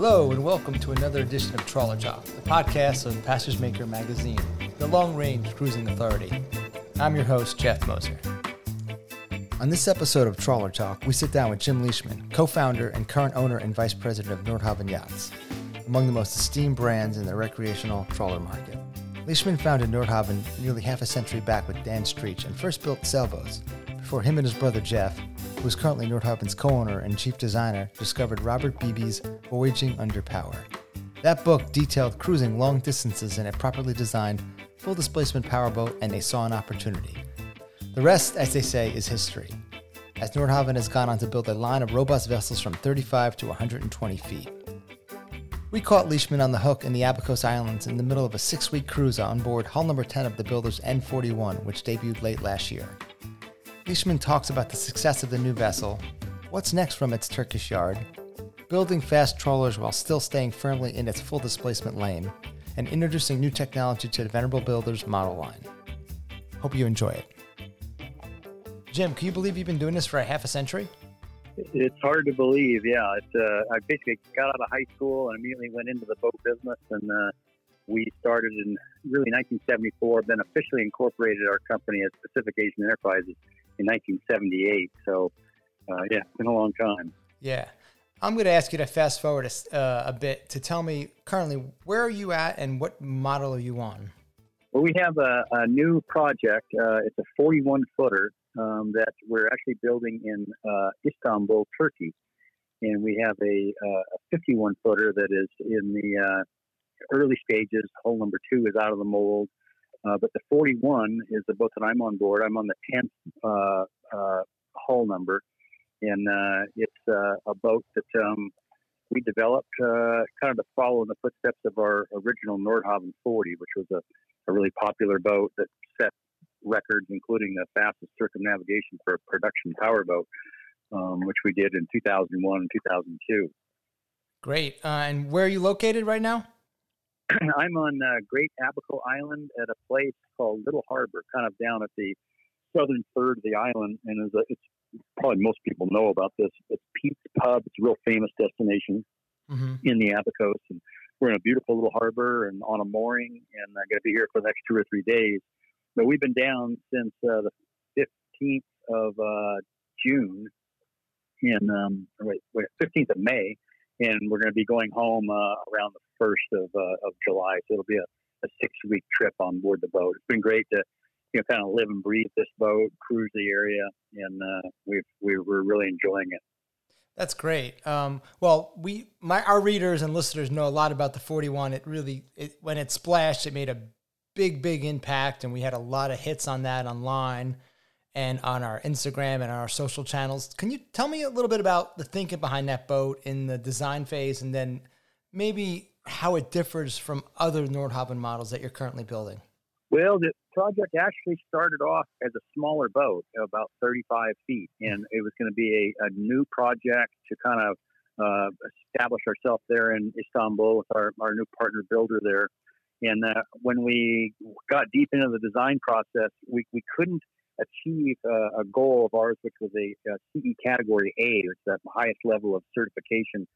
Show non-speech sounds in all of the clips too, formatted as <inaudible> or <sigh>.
Hello, and welcome to another edition of Trawler Talk, the podcast of Passage Maker Magazine, the long range cruising authority. I'm your host, Jeff Moser. On this episode of Trawler Talk, we sit down with Jim Leishman, co founder and current owner and vice president of Nordhavn Yachts, among the most esteemed brands in the recreational trawler market. Leishman founded Nordhavn nearly half a century back with Dan Streech and first built sailboats before him and his brother Jeff who is currently Nordhavn's co owner and chief designer, discovered Robert Beebe's Voyaging Under Power. That book detailed cruising long distances in a properly designed, full displacement powerboat, and they saw an opportunity. The rest, as they say, is history, as Nordhavn has gone on to build a line of robust vessels from 35 to 120 feet. We caught Leishman on the hook in the Abacos Islands in the middle of a six week cruise on board hull number 10 of the builder's N41, which debuted late last year. Leishman talks about the success of the new vessel, what's next from its Turkish yard, building fast trawlers while still staying firmly in its full displacement lane, and introducing new technology to the Venerable Builders model line. Hope you enjoy it. Jim, can you believe you've been doing this for a half a century? It's hard to believe. Yeah, it's, uh, I basically got out of high school and immediately went into the boat business, and uh, we started in really 1974. Then officially incorporated our company as Pacific Asian Enterprises in 1978. So, uh, yeah, it's been a long time. Yeah. I'm going to ask you to fast forward a, uh, a, bit to tell me currently where are you at and what model are you on? Well, we have a, a new project. Uh, it's a 41 footer um, that we're actually building in uh, Istanbul, Turkey. And we have a, uh, a 51 footer that is in the uh, early stages. Hull number two is out of the mold. Uh, but the 41 is the boat that I'm on board. I'm on the 10th uh, uh, hull number, and uh, it's uh, a boat that um, we developed uh, kind of to follow in the footsteps of our original Nordhavn 40, which was a, a really popular boat that set records, including the fastest circumnavigation for a production powerboat, um, which we did in 2001 and 2002. Great. and where are you located right now? <clears throat> I'm on uh, Great Abaco Island at a place called Little Harbor, kind of down at the southern third of the island, and it's, a, it's probably most people know about this. It's Pete's Pub. It's a real famous destination mm-hmm. in the Abacos, and we're in a beautiful little harbor and on a mooring, and I'm going to be here for the next two or three days. But we've been down since uh, the 15th of uh, June, in um, wait, wait, 15th of May, and we're going to be going home uh, around the first of uh, of July. So it'll be a, a six week trip on board the boat. It's been great to you know kind of live and breathe this boat, cruise the area, and uh, we've we, we're really enjoying it. That's great. Um, well, we my our readers and listeners know a lot about the 41. It really it, when it splashed, it made a big big impact, and we had a lot of hits on that online and on our Instagram and our social channels. Can you tell me a little bit about the thinking behind that boat in the design phase, and then maybe how it differs from other Nordhavn models that you're currently building? Well, the project actually started off as a smaller boat, about 35 feet, and it was going to be a, a new project to kind of uh, establish ourselves there in Istanbul with our, our new partner builder there. And uh, when we got deep into the design process, we, we couldn't achieve uh, a goal of ours, which was a, a CE category A, is the highest level of certification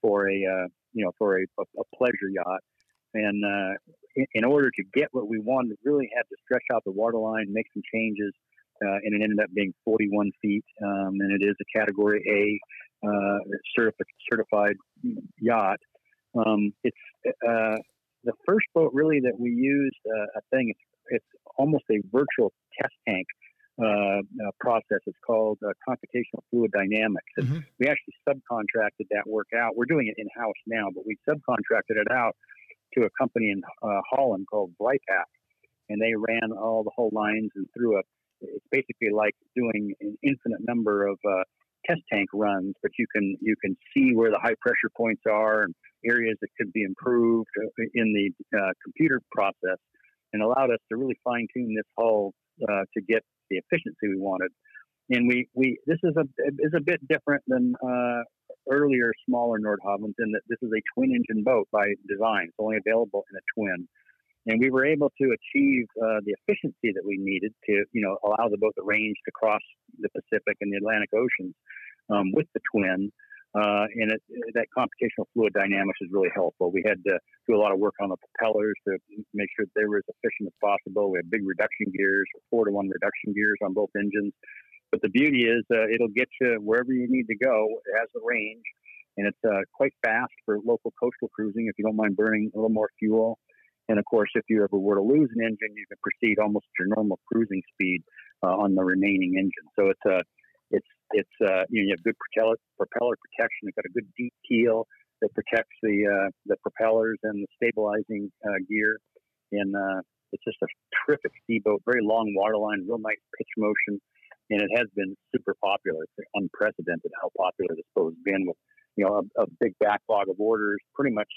for a uh, you know for a, a, pleasure yacht. And uh, in, in, order to get what we wanted, really had to stretch out the waterline, make some changes, uh, and it ended up being 41 feet. Um, and it is a Category A uh, certified, certified yacht. Um, it's uh, the first boat really that we used. a thing. It's, it's almost a virtual test tank process. It's called uh, computational fluid dynamics. And mm-hmm. we actually subcontracted that work out. We're doing it in house now, but we subcontracted it out to a company in uh, Holland called Vripack, and they ran all the whole lines and through a. It's basically like doing an infinite number of uh, test tank runs, but you can you can see where the high pressure points are and areas that could be improved uh, in the uh, computer process, and allowed us to really fine tune this hull uh, to get the efficiency we wanted. And we, we this is a is a bit different than uh, earlier smaller Nordhavns in that this is a twin engine boat by design. It's only available in a twin, and we were able to achieve uh, the efficiency that we needed to you know allow the boat to range to cross the Pacific and the Atlantic Oceans um, with the twin. Uh, and it, that computational fluid dynamics is really helpful. We had to do a lot of work on the propellers to make sure they were as efficient as possible. We had big reduction gears, four to one reduction gears on both engines. But the beauty is uh, it'll get you wherever you need to go. It has the range, and it's uh, quite fast for local coastal cruising if you don't mind burning a little more fuel. And of course, if you ever were to lose an engine, you can proceed almost to your normal cruising speed uh, on the remaining engine. So it's a uh, it's uh, you, know, you have good propeller propeller protection. It's got a good deep keel that protects the uh, the propellers and the stabilizing uh, gear. And uh, it's just a terrific speedboat, very long waterline, real nice pitch motion, and it has been super popular. It's unprecedented how popular this boat has been with you know a, a big backlog of orders, pretty much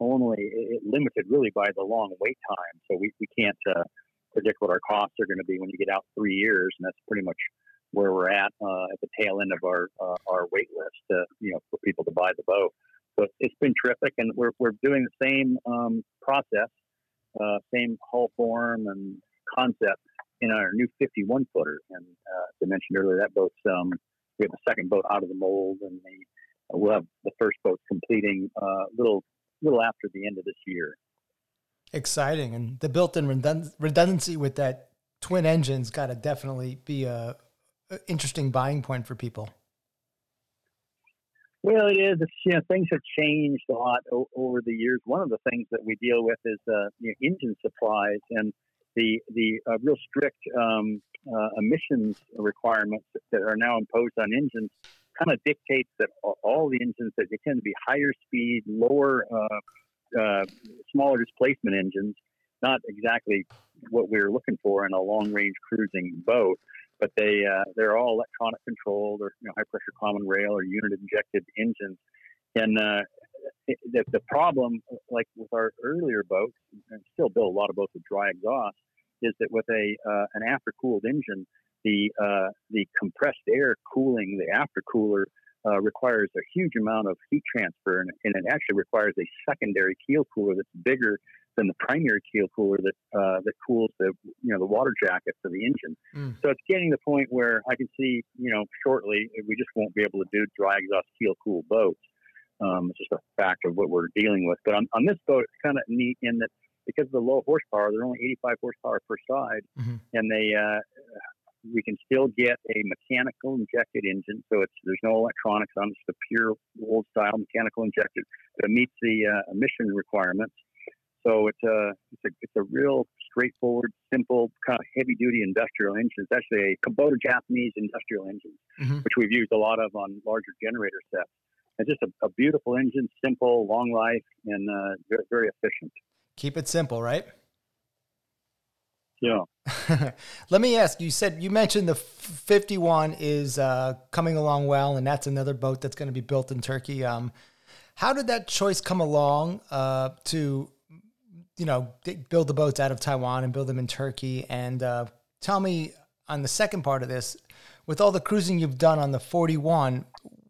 only it, limited really by the long wait time. So we, we can't uh, predict what our costs are going to be when you get out three years, and that's pretty much where we're at uh, at the tail end of our uh, our wait list, to, you know, for people to buy the boat. So it's been terrific, and we're we're doing the same um, process, uh, same hull form and concept in our new 51 footer. And uh, as I mentioned earlier, that boat's um, we have the second boat out of the mold, and the, we'll have the first boat completing a uh, little little after the end of this year. Exciting, and the built-in redundancy with that twin engine's got to definitely be a interesting buying point for people. Well, it is. It's, you know, things have changed a lot o- over the years. One of the things that we deal with is uh, you know, engine supplies and the the uh, real strict um, uh, emissions requirements that are now imposed on engines. Kind of dictates that all the engines that they tend to be higher speed, lower, uh, uh, smaller displacement engines. Not exactly what we are looking for in a long range cruising boat but they uh, they're all electronic controlled or you know, high pressure common rail or unit injected engines. And uh, the, the problem, like with our earlier boats, and still build a lot of boats with dry exhaust, is that with a uh, an after-cooled engine, the uh, the compressed air cooling the after uh, requires a huge amount of heat transfer, and, and, it actually requires a secondary keel cooler that's bigger than the primary keel cooler that uh, that cools the you know the water jacket for the engine. Mm. So it's getting to the point where I can see you know shortly we just won't be able to do dry exhaust keel cool boats. Um, it's just a fact of what we're dealing with. But on, on this boat, it's kind of neat in that because of the low horsepower, they're only 85 horsepower per side, mm-hmm. and they uh, we can still get a mechanical injected engine. So it's there's no electronics on it. It's a pure old style mechanical injected, that meets the uh, emission requirements. So it's a it's a it's a real straightforward, simple, kind of heavy duty industrial engine. It's actually a Kubota Japanese industrial engine, mm-hmm. which we've used a lot of on larger generator sets. It's just a, a beautiful engine, simple, long life, and uh, very, very efficient. Keep it simple, right? Yeah. <laughs> Let me ask. You said you mentioned the 51 is uh, coming along well, and that's another boat that's going to be built in Turkey. Um, how did that choice come along uh, to you know, build the boats out of Taiwan and build them in Turkey. And uh, tell me on the second part of this, with all the cruising you've done on the 41,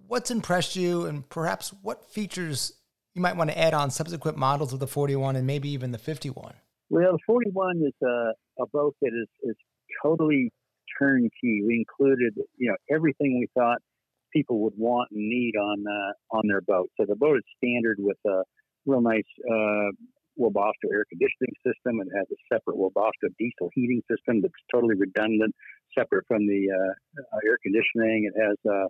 what's impressed you and perhaps what features you might want to add on subsequent models of the 41 and maybe even the 51? Well, the 41 is a, a boat that is, is totally turnkey. We included, you know, everything we thought people would want and need on uh, on their boat. So the boat is standard with a real nice uh, Webasto air conditioning system. It has a separate Webasto diesel heating system that's totally redundant, separate from the uh, air conditioning. It has uh,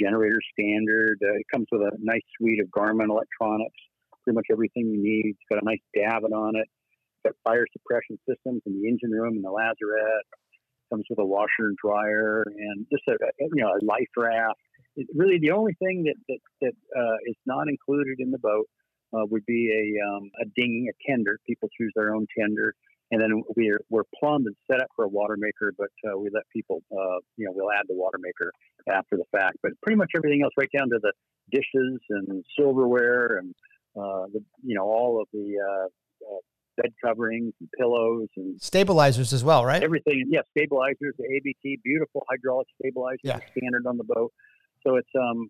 generator standard. Uh, it comes with a nice suite of Garmin electronics, pretty much everything you need. It's got a nice davit on it. It's got fire suppression systems in the engine room and the lazarette. Comes with a washer and dryer and just a, you know a life raft. It, really, the only thing that that, that uh, is not included in the boat uh, would be a, um, a dinghy, a tender. People choose their own tender. And then we're, we're plumbed and set up for a water maker, but uh, we let people, uh, you know, we'll add the water maker after the fact. But pretty much everything else, right down to the dishes and silverware and, uh, the, you know, all of the uh, uh, bed coverings and pillows and stabilizers as well, right? Everything, yeah, stabilizers, the ABT, beautiful hydraulic stabilizers, yeah. standard on the boat. So it's um,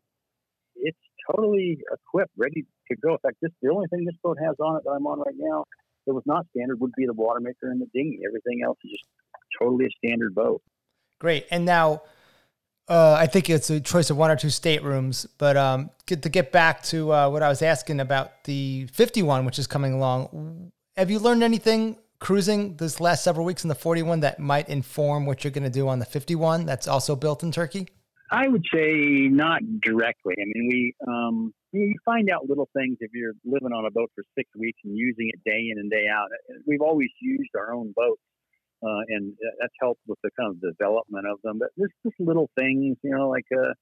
it's totally equipped, ready to go. In fact, this the only thing this boat has on it that I'm on right now that was not standard would be the water maker and the dinghy. Everything else is just totally a standard boat. Great. And now, Uh, I think it's a choice of one or two staterooms. But um, get, to get back to uh, what I was asking about the 51, which is coming along, have you learned anything cruising this last several weeks in the 41 that might inform what you're going to do on the 51 that's also built in Turkey? I would say not directly. I mean, we um, you find out little things if you're living on a boat for six weeks and using it day in and day out. We've always used our own boats, uh, and that's helped with the kind of development of them. But there's just little things, you know, like uh,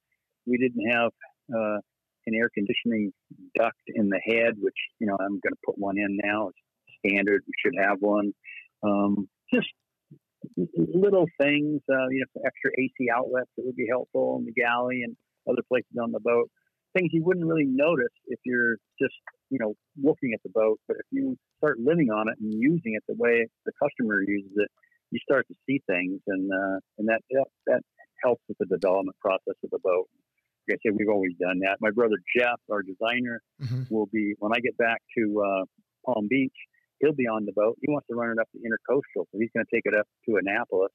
we didn't have uh, an air conditioning duct in the head, which you know I'm going to put one in now. It's standard. We should have one. Um, just little things, uh, you know, extra AC outlets that would be helpful in the galley and other places on the boat. Things you wouldn't really notice if you're just, you know, looking at the boat. But if you start living on it and using it the way the customer uses it, you start to see things, and uh, and that, that that helps with the development process of the boat. Like I said, we've always done that. My brother Jeff, our designer, mm-hmm. will be when I get back to uh, Palm Beach he'll be on the boat. He wants to run it up the intercoastal, so he's going to take it up to Annapolis,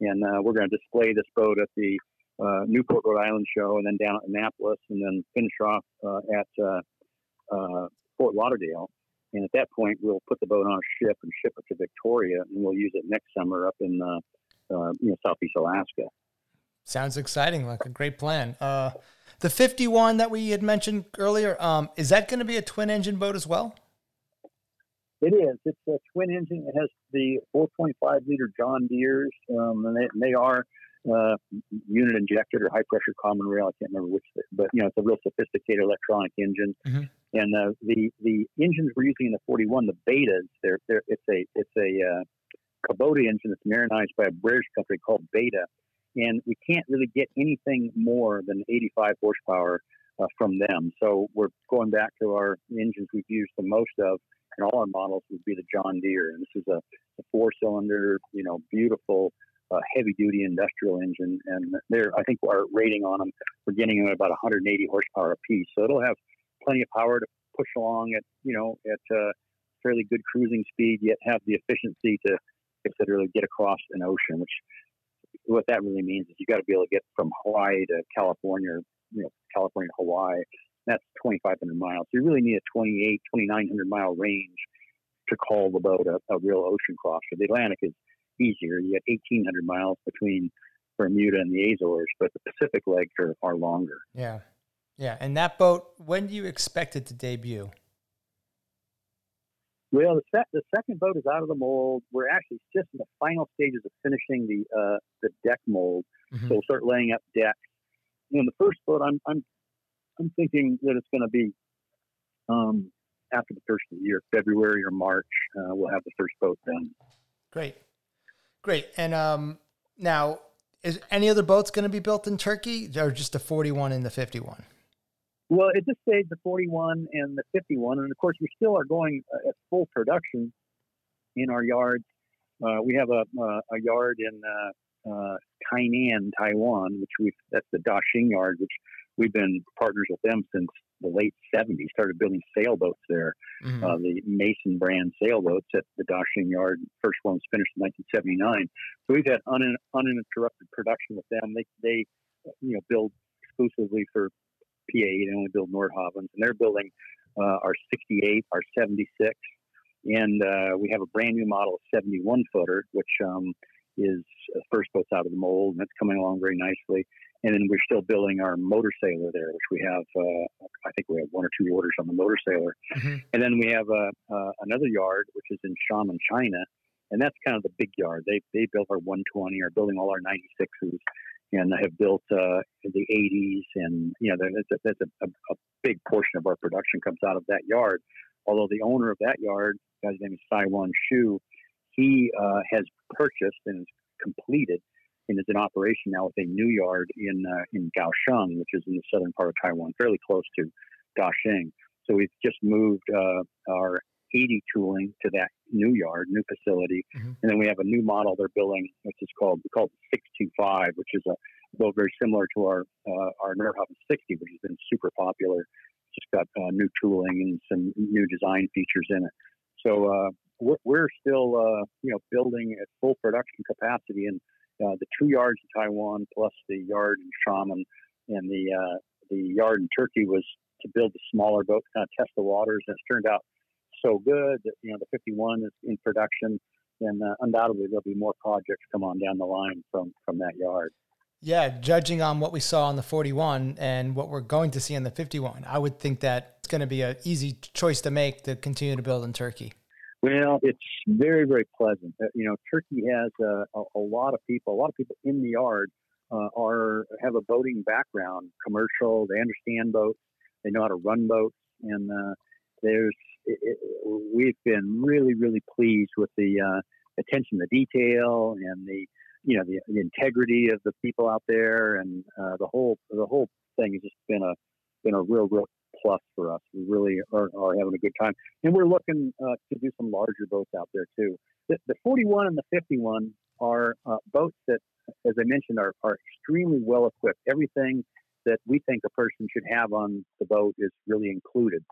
and uh, we're going to display this boat at the uh, Newport, Rhode Island show, and then down at Annapolis, and then finish off uh, at uh, uh, Fort Lauderdale. And at that point, we'll put the boat on a ship and ship it to Victoria, and we'll use it next summer up in uh, you know southeast Alaska. Sounds exciting, like a great plan. the 51 that we had mentioned earlier, um, is that going to be a twin engine boat as well? It is. It's a twin engine. It has the 4.5 liter John Deere's, um, and, they, and, they, are uh, unit injected or high pressure common rail. I can't remember which, but you know, it's a real sophisticated electronic engine. Mm-hmm. And uh, the the engines we're using in the 41, the Betas, they're, they're it's a it's a uh, Kubota engine that's marinized by a British company called Beta, and we can't really get anything more than 85 horsepower uh, from them. So we're going back to our engines we've used the most of and all our models would be the John Deere. And this is a, a four-cylinder, you know, beautiful, uh, heavy-duty industrial engine. And they're, I think, our rating on them, we're getting them about 180 horsepower apiece. So it'll have plenty of power to push along at, you know, at uh, fairly good cruising speed, yet have the efficiency to, literally get across an ocean. Which what that really means is you got to be able to get from Hawaii to California, you know, California to Hawaii that's 2,500 miles. You really need a 28, 2,900 mile range to call the boat a, a real ocean crosser. The Atlantic is easier. You get 1,800 miles between Bermuda and the Azores, but the Pacific legs are, are longer. Yeah. Yeah. And that boat, when do you expect it to debut? Well, the, set, the second boat is out of the mold. We're actually just in the final stages of finishing the uh, the deck mold. Mm-hmm. So we'll start laying up decks. You know, the first boat, I'm I'm I'm thinking that it's going to be um, after the first of the year, February or March. Uh, we'll have the first boat done. Great, great. And um, now, is any other boats going to be built in Turkey, or just the 41 and the 51? Well, it just stayed the 41 and the 51, and of course, we still are going uh, at full production in our yards. Uh, we have a, uh, a yard in uh, uh, Tainan, Taiwan, which we that's the Ta Shing yard, which we've been partners with them since the late 70s. Started building sailboats there, mm-hmm. uh, the Mason brand sailboats at the Ta Shing Yard. First one was finished in 1979. So we've had un- uninterrupted production with them. They, they, you know, build exclusively for PA. They only build Nordhavns, and they're building uh, our 68, our 76, and uh, we have a brand new model 71 footer, which um, is uh, first boats out of the mold, and that's coming along very nicely. And then we're still building our motor sailor there, which we have, uh, I think we have one or two orders on the motor sailor. Mm-hmm. And then we have uh, uh, another yard, which is in Xiamen, China. And that's kind of the big yard. They, they built our 120, are building all our 96s, and they have built uh, the 80s. And, you know, that's, a, that's a, a, big portion of our production comes out of that yard. Although the owner of that yard, guy's name is Saiwan Shu, he uh, has purchased and is completed and is in operation now with a new yard in uh, in Kaohsiung, which is in the southern part of Taiwan, fairly close to Ta Shing. So we've just moved uh, our 80 tooling to that new yard, new facility, mm-hmm. and then we have a new model they're building, which is called called 625, which is a boat very similar to our uh, our Nordhavn 60, which has been super popular. It's just got uh, new tooling and some new design features in it. So uh, we're, we're still, uh, you know, building at full production capacity, and uh, the two yards in Taiwan plus the yard in Xiamen and the uh, the yard in Turkey was to build the smaller boat, kind of test the waters, and it's turned out so good that you know the 51 is in production, and uh, undoubtedly there'll be more projects come on down the line from from that yard. Yeah, judging on what we saw on the 41 and what we're going to see on the 51, I would think that it's going to be an easy choice to make to continue to build in Turkey. Well, it's very, very pleasant. Uh, you know, Turkey has a, a, a, lot of people, a lot of people in the yard uh, are have a boating background, commercial. They understand boats. They know how to run boats, and uh, there's it, it, we've been really, really pleased with the uh, attention to detail and the you know the, the integrity of the people out there, and uh, the whole the whole thing has just been a been a real, real plus for us. We really are, are having a good time, and we're looking uh, to do some larger boats out there too. The, the 41 and the 51 are uh, boats that, as I mentioned, are, are extremely well equipped. Everything that we think a person should have on the boat is really included.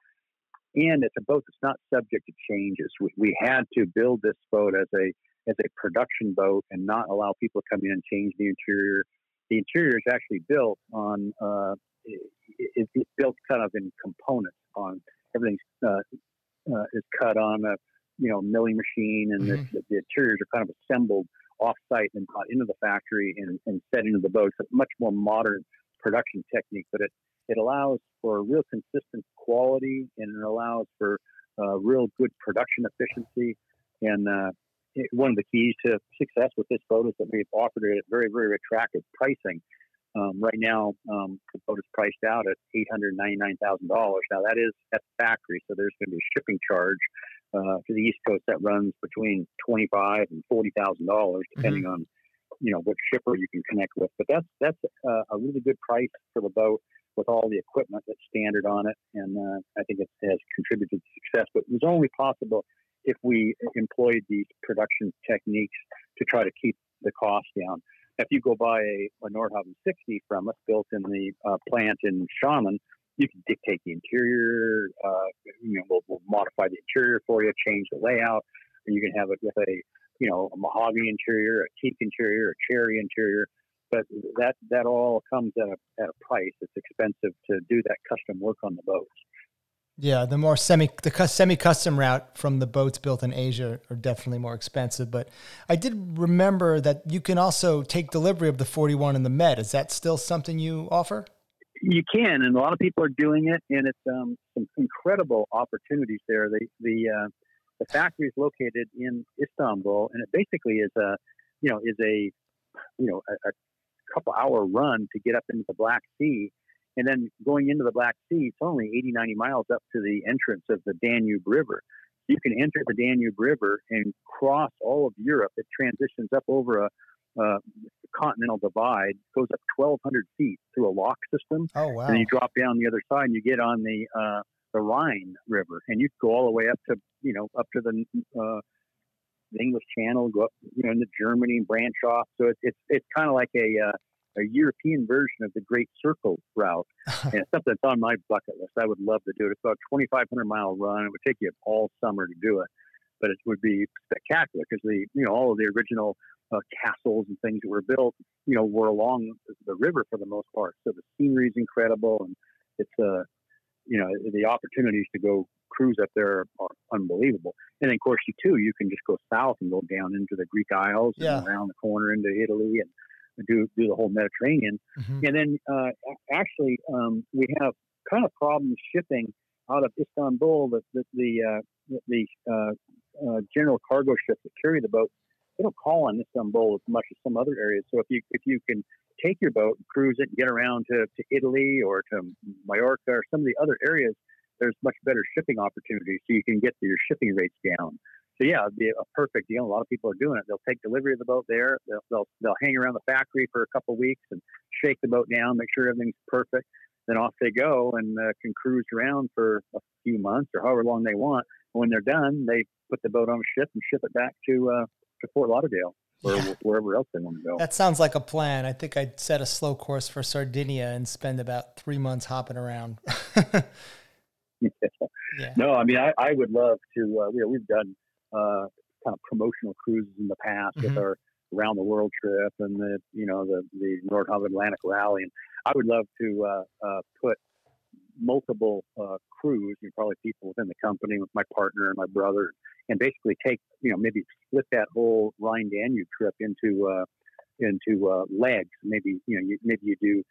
And it's a boat that's not subject to changes. We, we had to build this boat as a as a production boat and not allow people to come in and change the interior. The interior is actually built on uh, it, it's built kind of in components. On everything's uh, uh, is cut on a you know milling machine, and mm-hmm. the, the, interiors are kind of assembled off-site and brought into the factory and, and set into the boat. It's a much more modern production technique, but it it allows for real consistent quality and it allows for uh, real good production efficiency. And uh, it, one of the keys to success with this boat is that we've offered it at very, very attractive pricing. Um, right now, um, the boat is priced out at eight hundred ninety-nine thousand dollars. Now that is at the factory, so there's going to be a shipping charge uh, to the East Coast that runs between twenty-five and forty thousand dollars, mm-hmm. depending mm-hmm. on you know what shipper you can connect with. But that's that's uh, a really good price for the boat with all the equipment that's standard on it, and uh, I think it has contributed to success. But it was only possible if we employed these production techniques to try to keep the cost down. If you go buy a, a Nordhavn 60 from us, built in the uh, plant in Xiamen, you can dictate the interior. Uh, you know, we'll, we'll, modify the interior for you, change the layout, you can have it with a, you know, a mahogany interior, a teak interior, a cherry interior. But that that all comes at a at a price. It's expensive to do that custom work on the boats. Yeah, the more semi the semi custom route from the boats built in Asia are definitely more expensive. But I did remember that you can also take delivery of the 41 in the Med. Is that still something you offer? You can, and a lot of people are doing it, and it's um, some incredible opportunities there. The the uh, the factory is located in Istanbul, and it basically is a you know is a you know a, a couple hour run to get up into the Black Sea and then going into the Black Sea, it's only 80, 90 miles up to the entrance of the Danube River. You can enter the Danube River and cross all of Europe. It transitions up over a, a continental divide, goes up 1,200 feet through a lock system. Oh, wow. And you drop down the other side and you get on the, uh, the Rhine River. And you go all the way up to, you know, up to the, uh, the English Channel, go up, you know, into Germany, and branch off. So it's, it's, it's kind of like a, uh, a European version of the Great Circle route. <laughs> and it's something that's on my bucket list. I would love to do it. It's about a 2,500 mile run. It would take you all summer to do it, but it would be spectacular because the you know all of the original uh, castles and things that were built, you know, were along the river for the most part. So the scenery is incredible, and it's uh, you know the opportunities to go cruise up there are unbelievable. And then, of course, you too, you can just go south and go down into the Greek Isles yeah. and around the corner into Italy and do do the whole Mediterranean. Mm-hmm. And then uh, actually, um, we have kind of problems shipping out of Istanbul. The the the, uh, the uh, uh, general cargo ships that carry the boats they don't call on Istanbul as much as some other areas. So if you if you can take your boat, and cruise it, and get around to, to Italy or to Mallorca or some of the other areas, there's much better shipping opportunities. So you can get your shipping rates down so yeah, it'd be a perfect deal. A lot of people are doing it. They'll take delivery of the boat there. They'll they'll, they'll hang around the factory for a couple of weeks and shake the boat down, make sure everything's perfect. Then off they go and uh, can cruise around for a few months or however long they want. When they're done, they put the boat on a ship and ship it back to uh, to Fort Lauderdale or yeah. wherever else they want to go. That sounds like a plan. I think I'd set a slow course for Sardinia and spend about three months hopping around. <laughs> <laughs> yeah. No, I mean I, I would love to. Uh, you know, we've done uh, kind of promotional cruises in the past mm-hmm. with our around the world trip and the you know the the Nordhavn Atlantic Rally. And I would love to uh, uh, put multiple uh, crews, you know, probably people within the company with my partner and my brother, and basically take you know maybe split that whole Rhine Danube trip into uh, into uh, legs. Maybe you know you, maybe you do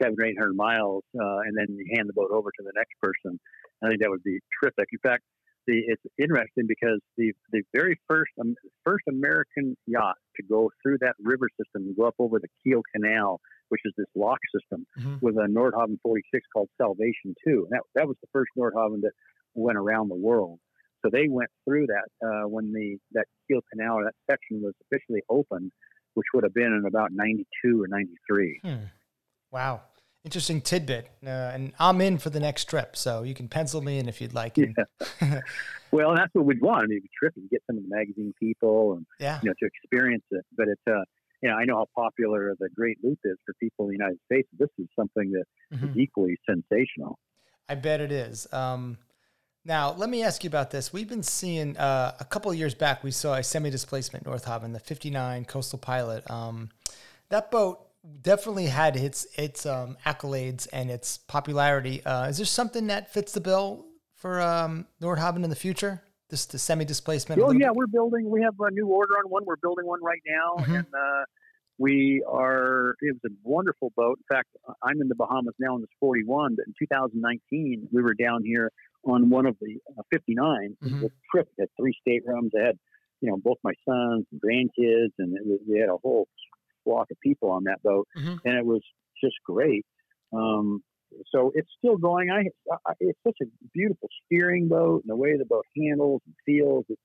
seven or eight hundred miles, uh, and then you hand the boat over to the next person. I think that would be terrific. In fact, it's interesting because the the very first um, first American yacht to go through that river system and go up over the Kiel Canal, which is this lock system, mm-hmm. was a Nordhavn 46 called Salvation 2. And that that was the first Nordhavn that went around the world. So they went through that uh, when the that Kiel Canal or that section was officially opened, which would have been in about 92 or 93. Hmm. Wow interesting tidbit. Uh, and I'm in for the next trip, so you can pencil me in if you'd like. Yeah. <laughs> well, that's what we'd want. I mean, trip and get some of the magazine people and yeah. you know to experience it. But it's uh, you know, I know how popular the Great Loop is for people in the United States. This is something that mm-hmm. is equally sensational. I bet it is. Um, now, let me ask you about this. We've been seeing uh, a couple of years back. We saw a semi-displacement Nordhavn, the '59 Coastal Pilot. Um, that boat definitely had its its um, accolades and its popularity. Uh, is there something that fits the bill for um, in the future? This the semi displacement. Oh yeah, bit? we're building. We have a new order on one. We're building one right now, mm-hmm. and uh, we are. It was a wonderful boat. In fact, I'm in the Bahamas now on this 41, but in 2019 we were down here on one of the uh, 59. Mm-hmm. The trip had three staterooms. I had you know both my sons and grandkids, and it was, we had a whole flock of people on that boat, mm-hmm. and it was just great. Um, so it's still going. I, I, it's such a beautiful steering boat, and the way the boat handles and feels. It's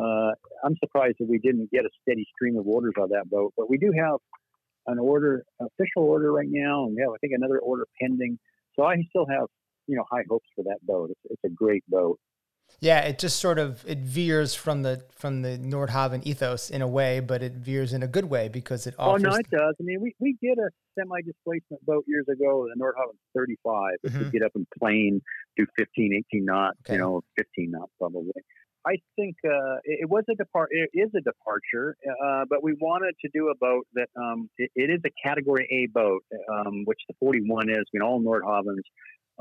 uh, I'm surprised that we didn't get a steady stream of orders on that boat, but we do have an order, official order right now, and we have I think another order pending. So I still have you know high hopes for that boat. It's, it's a great boat. Yeah, it just sort of it veers from the from the Nordhavn ethos in a way, but it veers in a good way because it offers. Oh no, it does. I mean, we, we did a semi displacement boat years ago, the Nordhavn 35. If mm-hmm. get up and plane, do 15, 18 knots, okay. you know, 15 knots probably. I think uh, it, was a depart. It is a departure, uh, but we wanted to do a boat that um, it, it is a Category A boat, um, which the 41 is. I mean, all Nordhavns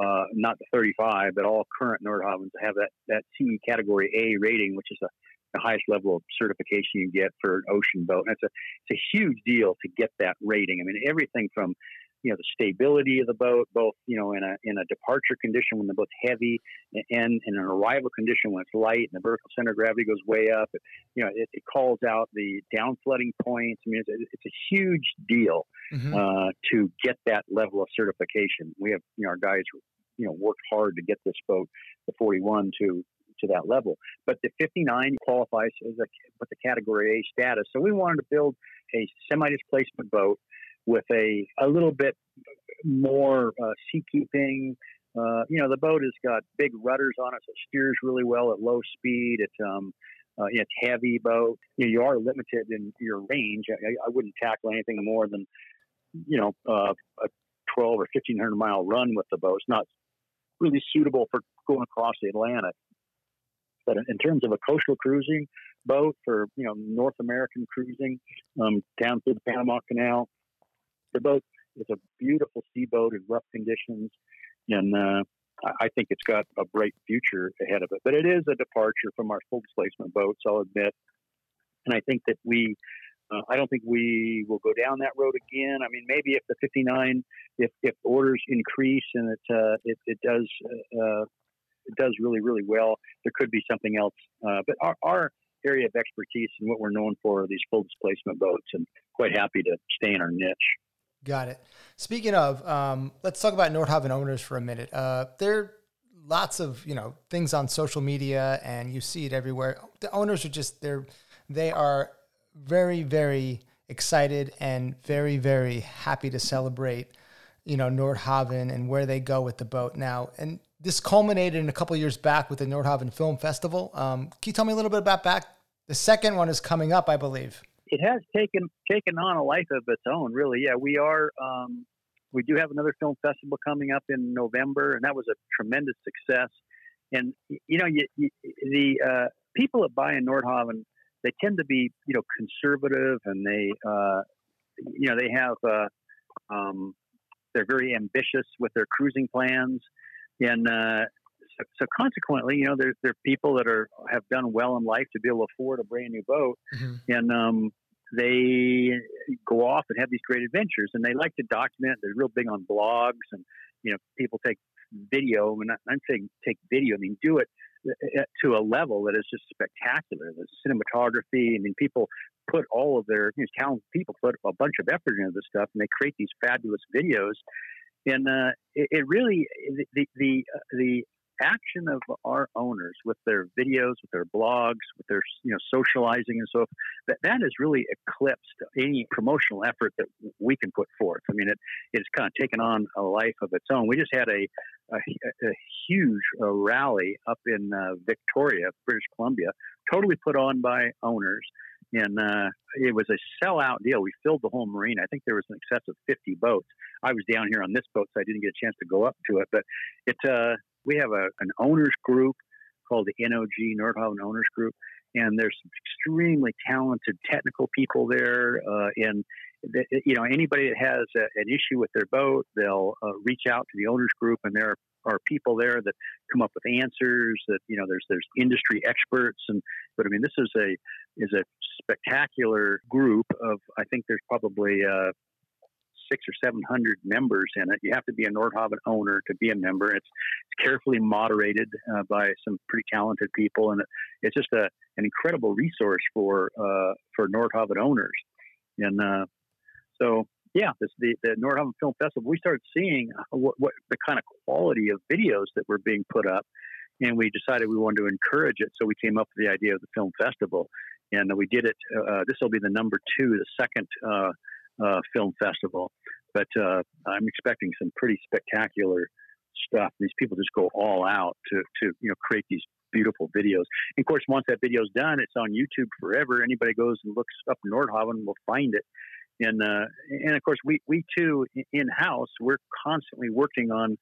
uh, not the 35, but all current Nordhavns have that, that CE category A rating, which is a, the highest level of certification you get for an ocean boat. And it's a, it's a huge deal to get that rating. I mean, everything from you know the stability of the boat, both you know in a in a departure condition when the boat's heavy, and in an arrival condition when it's light and the vertical center of gravity goes way up. It, you know, it, it calls out the down flooding points. I mean, it's a, it's a huge deal mm-hmm. uh, to get that level of certification. We have you know our guys you know worked hard to get this boat, the 41, to to that level. But the 59 qualifies as a with the Category A status. So we wanted to build a semi-displacement boat with a a little bit more uh, seakeeping. Uh, you know, the boat has got big rudders on it, so it steers really well at low speed. It's um, uh, it's heavy boat. You, know, you are limited in your range. I, I wouldn't tackle anything more than you know uh, a 12 or 1500 mile run with the boat. It's not really suitable for going across the Atlantic. But in terms of a coastal cruising boat for you know North American cruising um, down through the Panama Canal, the boat is a beautiful sea boat in rough conditions, and uh, I think it's got a bright future ahead of it. But it is a departure from our full displacement boats, I'll admit. And I think that we, uh, I don't think we will go down that road again. I mean, maybe if the 59, if, if orders increase and it, uh, it, it does, uh, it does really, really well, there could be something else. Uh, but our, our area of expertise and what we're known for are these full displacement boats, and quite happy to stay in our niche. Got it. Speaking of, um, let's talk about Nordhavn owners for a minute. Uh, there are lots of you know things on social media, and you see it everywhere. The owners are just they're they are very very excited and very very happy to celebrate you know Nordhavn and where they go with the boat now. And this culminated in a couple years back with the Nordhavn Film Festival. Um, can you tell me a little bit about back? The second one is coming up, I believe it has taken taken on a life of its own. Really, yeah. We are um, we do have another film festival coming up in November, and that was a tremendous success. And you know, you, you, the uh, people that buy in Nordhavn they tend to be you know conservative and they uh, you know they have uh, um, they're very ambitious with their cruising plans and uh, so, so, consequently you know there's there are people that are have done well in life to be able to afford a brand new boat mm-hmm. and um, they go off and have these great adventures and they like to document they're real big on blogs and you know people take video and I'm saying take video I mean do it uh, to a level that is just spectacular. The cinematography, I mean, people put all of their you know, talented people put a bunch of effort into this stuff, and they create these fabulous videos. And uh, it, it, really the the uh, the action of our owners with their videos, with their blogs, with their you know socializing and so forth, that that has really eclipsed any promotional effort that we can put forth. I mean, it it's kind of taken on a life of its own. We just had a a, a huge uh, rally up in uh, Victoria, British Columbia, totally put on by owners. And uh, it was a sellout deal. We filled the whole marina. I think there was an excess of 50 boats. I was down here on this boat, so I didn't get a chance to go up to it. But it, uh, we have a, an owners group called the NOG, Nordhavn Owners Group, and there's some extremely talented technical people there. Uh, and the, you know, anybody that has a, an issue with their boat, they'll uh, reach out to the owners group, and there are people there that come up with answers. That you know, there's there's industry experts, and but I mean, this is a is a spectacular group of. I think there's probably uh, six or seven hundred members in it. You have to be a Nordhavn owner to be a member. It's, it's carefully moderated uh, by some pretty talented people, and it's just a, an incredible resource for uh, for Nordhavn owners. And uh, so, yeah, this, the the Film Festival. We started seeing what, what the kind of quality of videos that were being put up, and we decided we wanted to encourage it. So we came up with the idea of the film festival, and we did it. Uh, this will be the number two, the second uh, uh, film festival. But uh, I'm expecting some pretty spectacular stuff. These people just go all out to, to you know create these beautiful videos. And of course, once that video is done, it's on YouTube forever. Anybody goes and looks up Nordhavn will find it. And uh, and of course, we we too in house we're constantly working on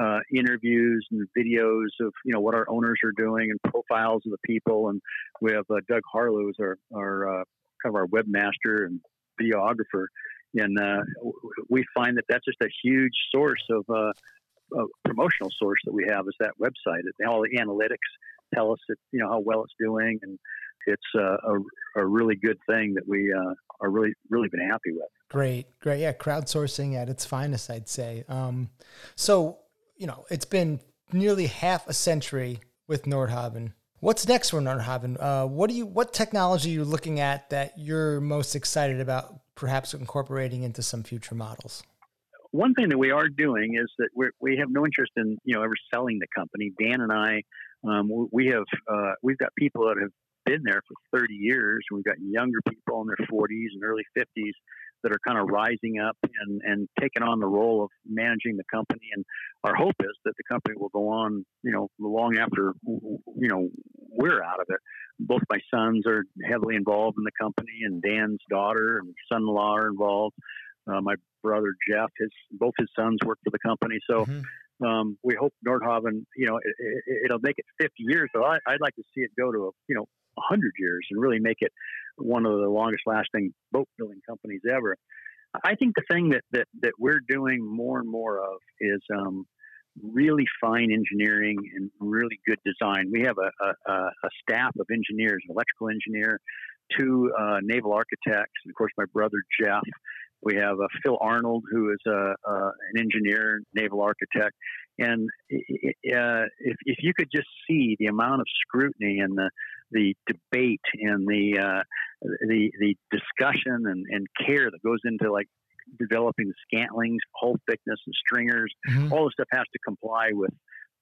uh, interviews and videos of you know what our owners are doing and profiles of the people. And we have uh, Doug Harlow as our our uh, kind of our webmaster and videographer, and uh, we find that that's just a huge source of uh, a promotional source that we have is that website. And all the analytics tell us that, you know how well it's doing, and it's uh, a, a really good thing that we uh, are really really been happy with. Great, great, yeah, crowdsourcing at its finest, I'd say. Um, so you know, it's been nearly half a century with Nordhavn. What's next for Nordhavn? Uh, what do you what technology are you looking at that you're most excited about perhaps incorporating into some future models? One thing that we are doing is that we we have no interest in you know ever selling the company. Dan and I, um, we have uh, we've got people that have been there for 30 years. We've got younger people in their 40s and early 50s that are kind of rising up and, and taking on the role of managing the company. And our hope is that the company will go on, you know, long after, you know, we're out of it. Both my sons are heavily involved in the company, and Dan's daughter and son-in-law are involved. Uh, my brother Jeff, his both his sons work for the company, so mm-hmm. um, we hope Nordhavn, you know, it, will it, make it 50 years. So I, would like to see it go to, a, you know, 100 years and really make it one of the longest lasting boat building companies ever. I think the thing that, that, that we're doing more and more of is um, really fine engineering and really good design. We have a, a, a staff of engineers, an electrical engineer, two uh, naval architects, and of course my brother Jeff. We have uh, Phil Arnold, who is a, uh, an engineer, naval architect, and uh, if, if you could just see the amount of scrutiny and the the debate and the uh, the the discussion and, and care that goes into like developing the scantlings, hull thickness, and stringers. Mm-hmm. All this stuff has to comply with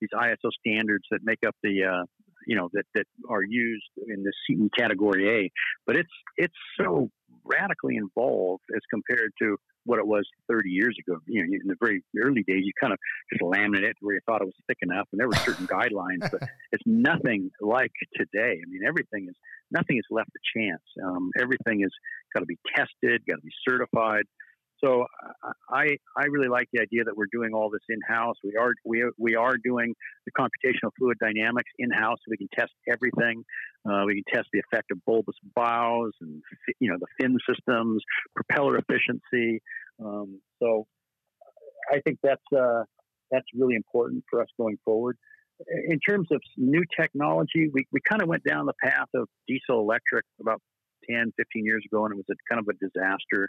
these ISO standards that make up the uh, you know that that are used in the CE category A. But it's it's so radically involved as compared to what it was 30 years ago. You know, in the very early days, you kind of just laminate it where you thought it was thick enough, and there were certain <laughs> guidelines, but it's nothing like today. I mean, everything is nothing is left to chance. Um, everything is got to be tested, got to be certified. So I I really like the idea that we're doing all this in house. We are we we are doing the computational fluid dynamics in house. So we can test everything. Uh, we can test the effect of bulbous bows and you know the fin systems, propeller efficiency. Um, so I think that's uh, that's really important for us going forward. In terms of new technology, we, we kind of went down the path of diesel electric about 10, 15 years ago, and it was a kind of a disaster.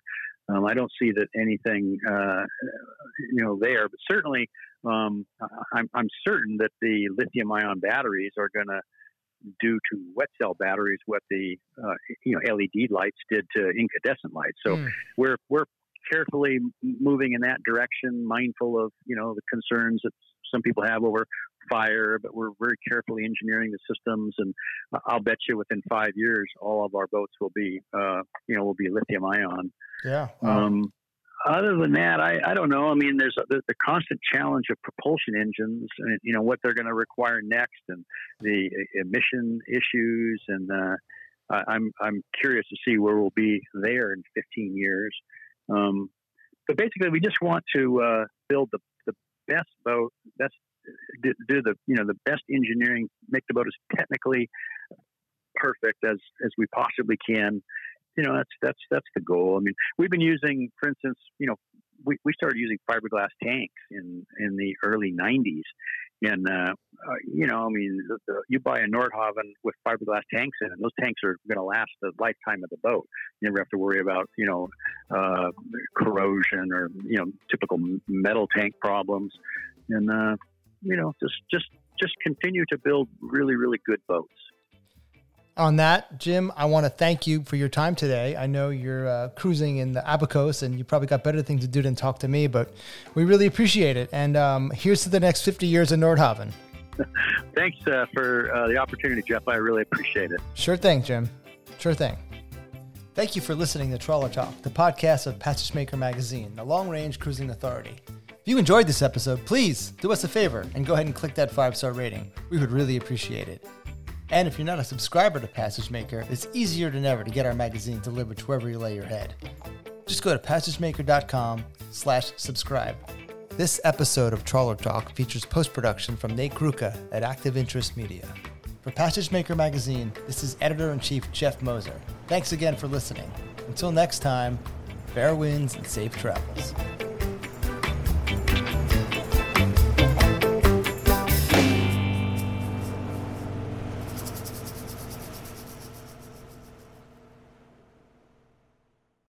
Um, I don't see that anything, uh, you know, there, but certainly, um, I'm, I'm certain that the lithium-ion batteries are going to do to wet cell batteries what the uh, you know LED lights did to incandescent lights. So mm. we're we're carefully moving in that direction, mindful of you know the concerns that some people have over fire, but we're very carefully engineering the systems. And I'll bet you within five years, all of our boats will be, uh, you know, will be lithium ion. Yeah. Um, other than that, I, I don't know. I mean, there's a, the, the constant challenge of propulsion engines, and you know what they're going to require next, and the emission issues, and uh, I'm I'm curious to see where we'll be there in 15 years. Um, but basically, we just want to uh, build the, the best boat, best do, do the you know the best engineering, make the boat as technically perfect as as we possibly can. You know, that's that's that's the goal. I mean, we've been using, for instance, you know, we, we started using fiberglass tanks in in the early '90s, and uh, uh, you know, I mean, the, the, you buy a Nordhavn with fiberglass tanks in it, those tanks are going to last the lifetime of the boat. You never have to worry about you know uh, corrosion or you know typical metal tank problems, and uh, you know, just just just continue to build really really good boats. On that, Jim, I want to thank you for your time today. I know you're uh, cruising in the Abacos, and you probably got better things to do than talk to me, but we really appreciate it. And um, here's to the next 50 years of Nordhavn. <laughs> Thanks uh, for uh, the opportunity, Jeff. I really appreciate it. Sure thing, Jim. Sure thing. Thank you for listening to Trawler Talk, the podcast of Passage Maker Magazine, the long range cruising authority. If you enjoyed this episode, please do us a favor and go ahead and click that five star rating. We would really appreciate it. And if you're not a subscriber to Passage Maker, it's easier than ever to get our magazine delivered to wherever you lay your head. Just go to passagemaker.com slash subscribe. This episode of Trawler Talk features post-production from Nate Kruka at Active Interest Media. For Passage Maker Magazine, this is Editor-in-Chief Jeff Moser. Thanks again for listening. Until next time, fair winds and safe travels.